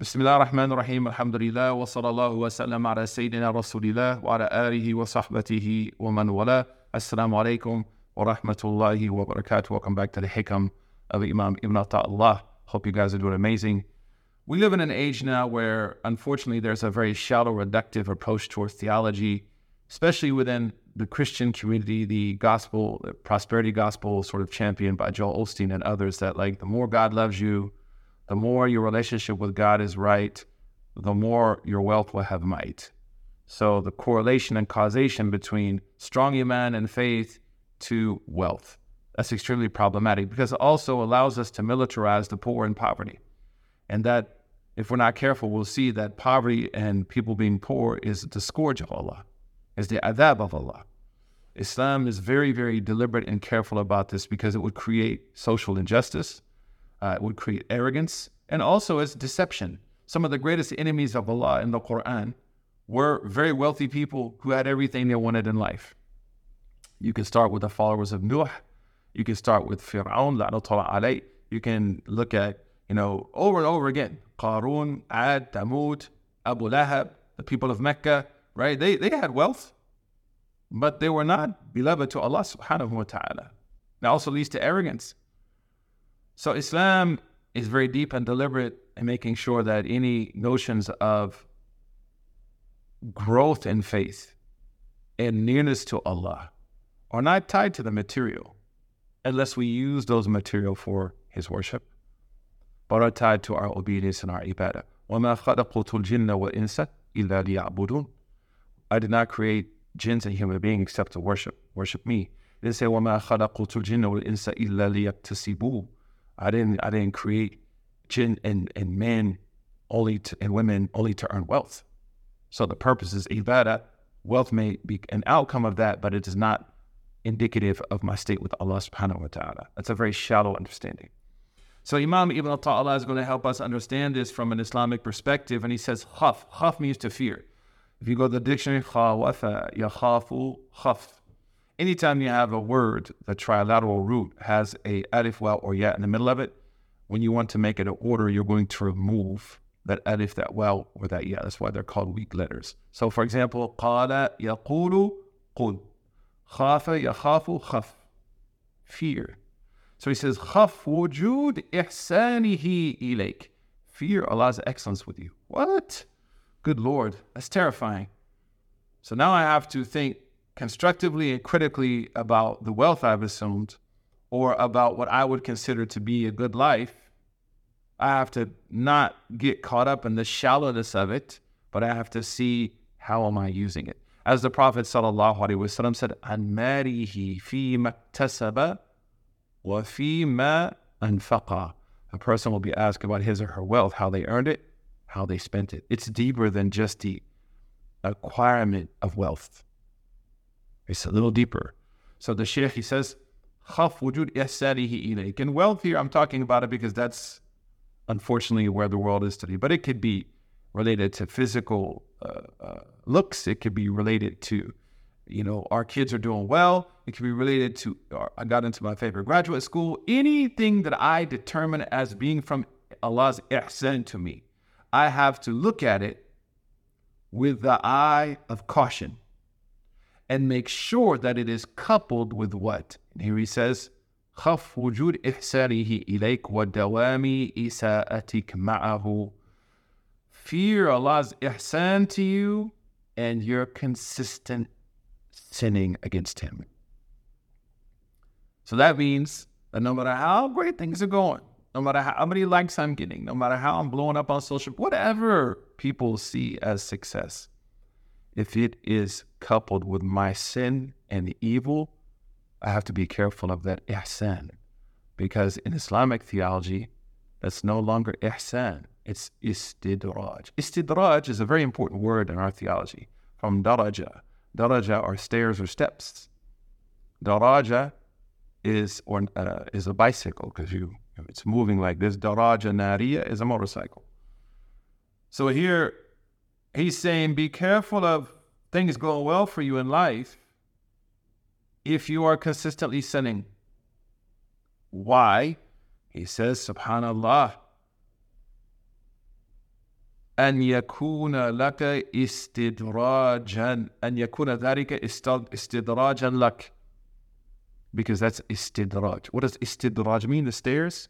بسم الله الرحمن الرحيم الحمد لله وصلى الله وسلم على سيدنا رسول الله وعلى آله وصحبه ومن والاه السلام عليكم ورحمة الله وبركاته Welcome back to the Hikam of Imam Ibn Ata'Allah Hope you guys are doing amazing. We live in an age now where unfortunately there's a very shallow reductive approach towards theology, especially within the Christian community, the gospel, the prosperity gospel sort of championed by Joel Osteen and others that like the more God loves you, the more your relationship with God is right, the more your wealth will have might. So the correlation and causation between strong iman and faith to wealth. That's extremely problematic because it also allows us to militarize the poor and poverty. And that if we're not careful, we'll see that poverty and people being poor is the scourge of Allah, is the adhab of Allah. Islam is very, very deliberate and careful about this because it would create social injustice, uh, it would create arrogance, and also as deception. Some of the greatest enemies of Allah in the Quran were very wealthy people who had everything they wanted in life. You can start with the followers of Nuh. You can start with Fir'aun, la'natullah alayh. You can look at, you know, over and over again. Qarun, Ad, Thamud, Abu Lahab, the people of Mecca, right? They, they had wealth, but they were not beloved to Allah subhanahu wa ta'ala. That also leads to arrogance. So Islam is very deep and deliberate in making sure that any notions of growth in faith and nearness to Allah are not tied to the material unless we use those material for His worship, but are tied to our obedience and our ibadah. وَمَا خَلَقُتُ الْجِنَّ وَإِنسَ إِلَّا لِيَعْبُدُونَ I did not create jinns and human beings except to worship, worship me. It didn't say وَمَا خَلَقُتُ الْجِنَّ وَالْإِنسَ إِلَّا لِيَكْتَسِبُوا I didn't I didn't create and, and men only to, and women only to earn wealth. So the purpose is ibadah. Wealth may be an outcome of that, but it is not indicative of my state with Allah subhanahu wa ta'ala. That's a very shallow understanding. So Imam Ibn Atta'Allah is going to help us understand this from an Islamic perspective. And he says khaf. Khaf means to fear. If you go to the dictionary, khawafa, yakhafu, khaf. Anytime you have a word, the trilateral root has a alif, waw, or ya in the middle of it, when you want to make it an order, you're going to remove that alif, that waw, or that ya. That's why they're called weak letters. So for example, qala yaqulu qul. Khafa yakhafu khaf. Fear. So he says, khaf wujud ihsanihi ilayk. Fear Allah's excellence with you. What? Good Lord, that's terrifying. So now I have to think constructively and critically about the wealth I've assumed or about what I would consider to be a good life. I have to not get caught up in the shallowness of it, but I have to see how am I using it. As the Prophet ﷺ said, "An marihi fi maktasaba wa fi ma anfaqa." A person will be asked about his or her wealth, how they earned it, how they spent it. It's deeper than just the acquirement of wealth. It's a little deeper. So the Shaykh he says, "Khaf wujud ihsanihi ilayk." And wealth here, I'm talking about it because that's unfortunately where the world is today. But it could be related to physical uh, uh, looks. It could be related to, you know, our kids are doing well. It could be related to, I got into my favorite graduate school. Anything that I determine as being from Allah's ihsan to me, I have to look at it with the eye of caution and make sure that it is coupled with what? And here he says, خف وجود إحسانه إليك ودوام إساءتك معه Fear Allah's ihsan to you and your consistent sinning against Him. So that means that no matter how great things are going, no matter how many likes I'm getting, no matter how I'm blowing up on social, whatever people see as success, if it is coupled with my sin and the evil, I have to be careful of that ihsan. Because in Islamic theology, that's no longer ihsan, it's istidraj. Istidraj is a very important word in our theology from daraja. Daraja are stairs or steps. Daraja is or uh, is a bicycle because you it's moving like this. Daraja nariya is a motorcycle. So here he's saying, be careful of things going well for you in life if you are consistently sinning. Why? He says, SubhanAllah. أن يكون لك استدراجا أن يكون ذلك استدراجا لك because that's استدراج. What does استدراج mean? The stairs?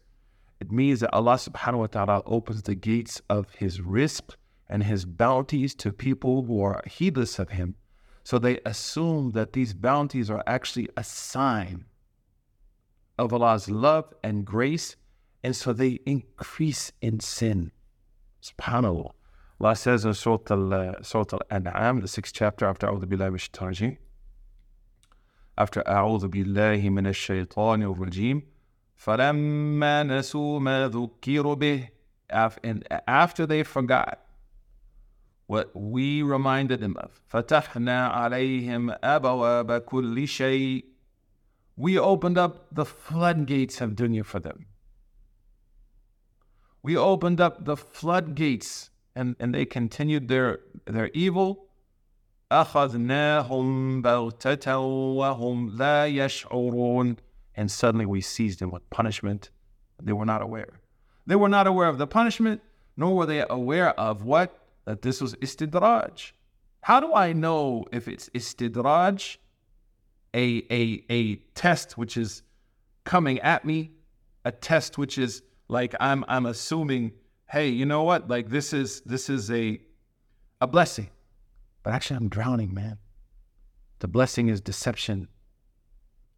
It means that Allah subhanahu wa ta'ala opens the gates of his rizq and His bounties to people who are heedless of Him. So they assume that these bounties are actually a sign of Allah's love and grace. And so they increase in sin. SubhanAllah. Allah says in Surah Al-An'am, the sixth chapter after A'udhu Billahi Minash after أعوذ بالله من الشيطان الرجيم فلما نسوا ما ذكروا به and after they forgot what we reminded them of فتحنا عليهم أبواب كل شيء we opened up the floodgates of dunya for them we opened up the floodgates and, and they continued their their evil أخذناهم بغتة وهم لا يشعرون and suddenly we seized them with punishment they were not aware they were not aware of the punishment nor were they aware of what that this was istidraj how do I know if it's istidraj a, a, a test which is coming at me a test which is like I'm I'm assuming hey you know what like this is this is a a blessing but actually, I'm drowning, man. The blessing is deception.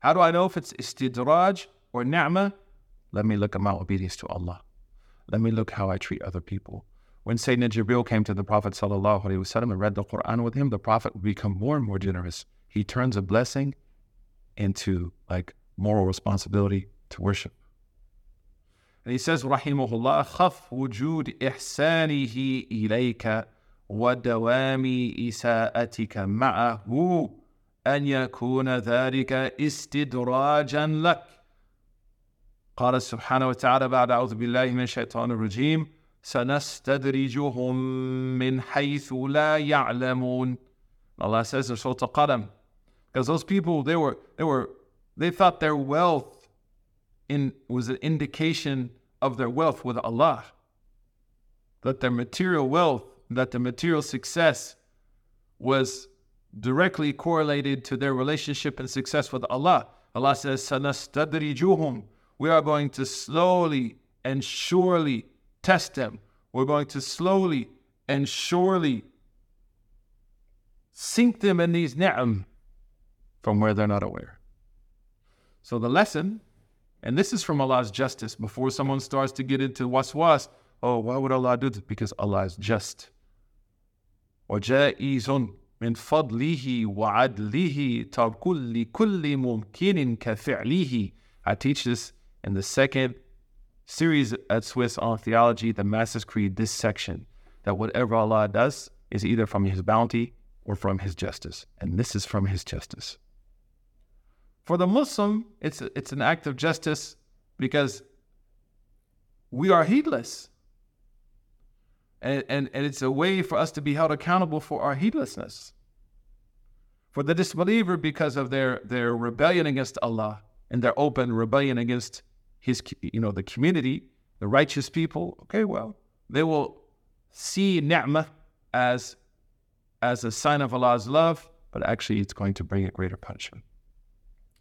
How do I know if it's istidraj or ni'mah? Let me look at my obedience to Allah. Let me look how I treat other people. When Sayyidina Jibril came to the Prophet وسلم, and read the Quran with him, the Prophet would become more and more generous. He turns a blessing into like moral responsibility to worship. And he says, Rahimahullah, خف وجود إحسانه إليك ودوام إساءتك معه أن يكون ذلك استدراجا لك قال سبحانه وتعالى بعد أعوذ بالله من الشيطان الرجيم سنستدرجهم من حيث لا يعلمون. Allah says in Surah Al-Qalam, because those people, they were, they were, they thought their wealth in, was an indication of their wealth with Allah. That their material wealth, that the material success was directly correlated to their relationship and success with Allah. Allah says, Sanastadrijuhum. We are going to slowly and surely test them. We're going to slowly and surely sink them in these ni'am from where they're not aware. So the lesson, and this is from Allah's justice, before someone starts to get into waswas, oh, why would Allah do this? Because Allah is just. وجائز من فضله وعدله ترك لكل ممكن كفعله I teach this in the second series at Swiss on theology, the Master's Creed, this section, that whatever Allah does is either from His bounty or from His justice. And this is from His justice. For the Muslim, it's, it's an act of justice because we are heedless. And, and, and it's a way for us to be held accountable for our heedlessness. For the disbeliever, because of their, their rebellion against Allah and their open rebellion against his, you know, the community, the righteous people, okay, well, they will see ni'mah as, as a sign of Allah's love, but actually it's going to bring a greater punishment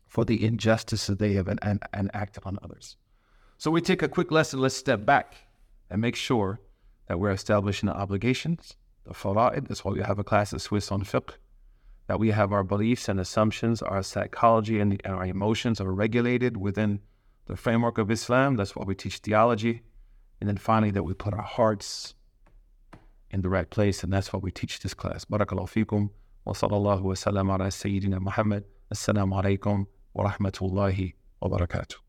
for the injustice that they have enacted on others. So we take a quick lesson, let's step back and make sure that we're establishing the obligations, the fara'id, that's why we have a class at Swiss on fiqh, that we have our beliefs and assumptions, our psychology and, and our emotions are regulated within the framework of Islam. That's why we teach theology. And then finally, that we put our hearts in the right place. And that's why we teach this class. Barakallahu fikum. Wa sallallahu wa sallam ala Sayyidina Muhammad. Assalamu alaikum wa rahmatullahi wa barakatuh.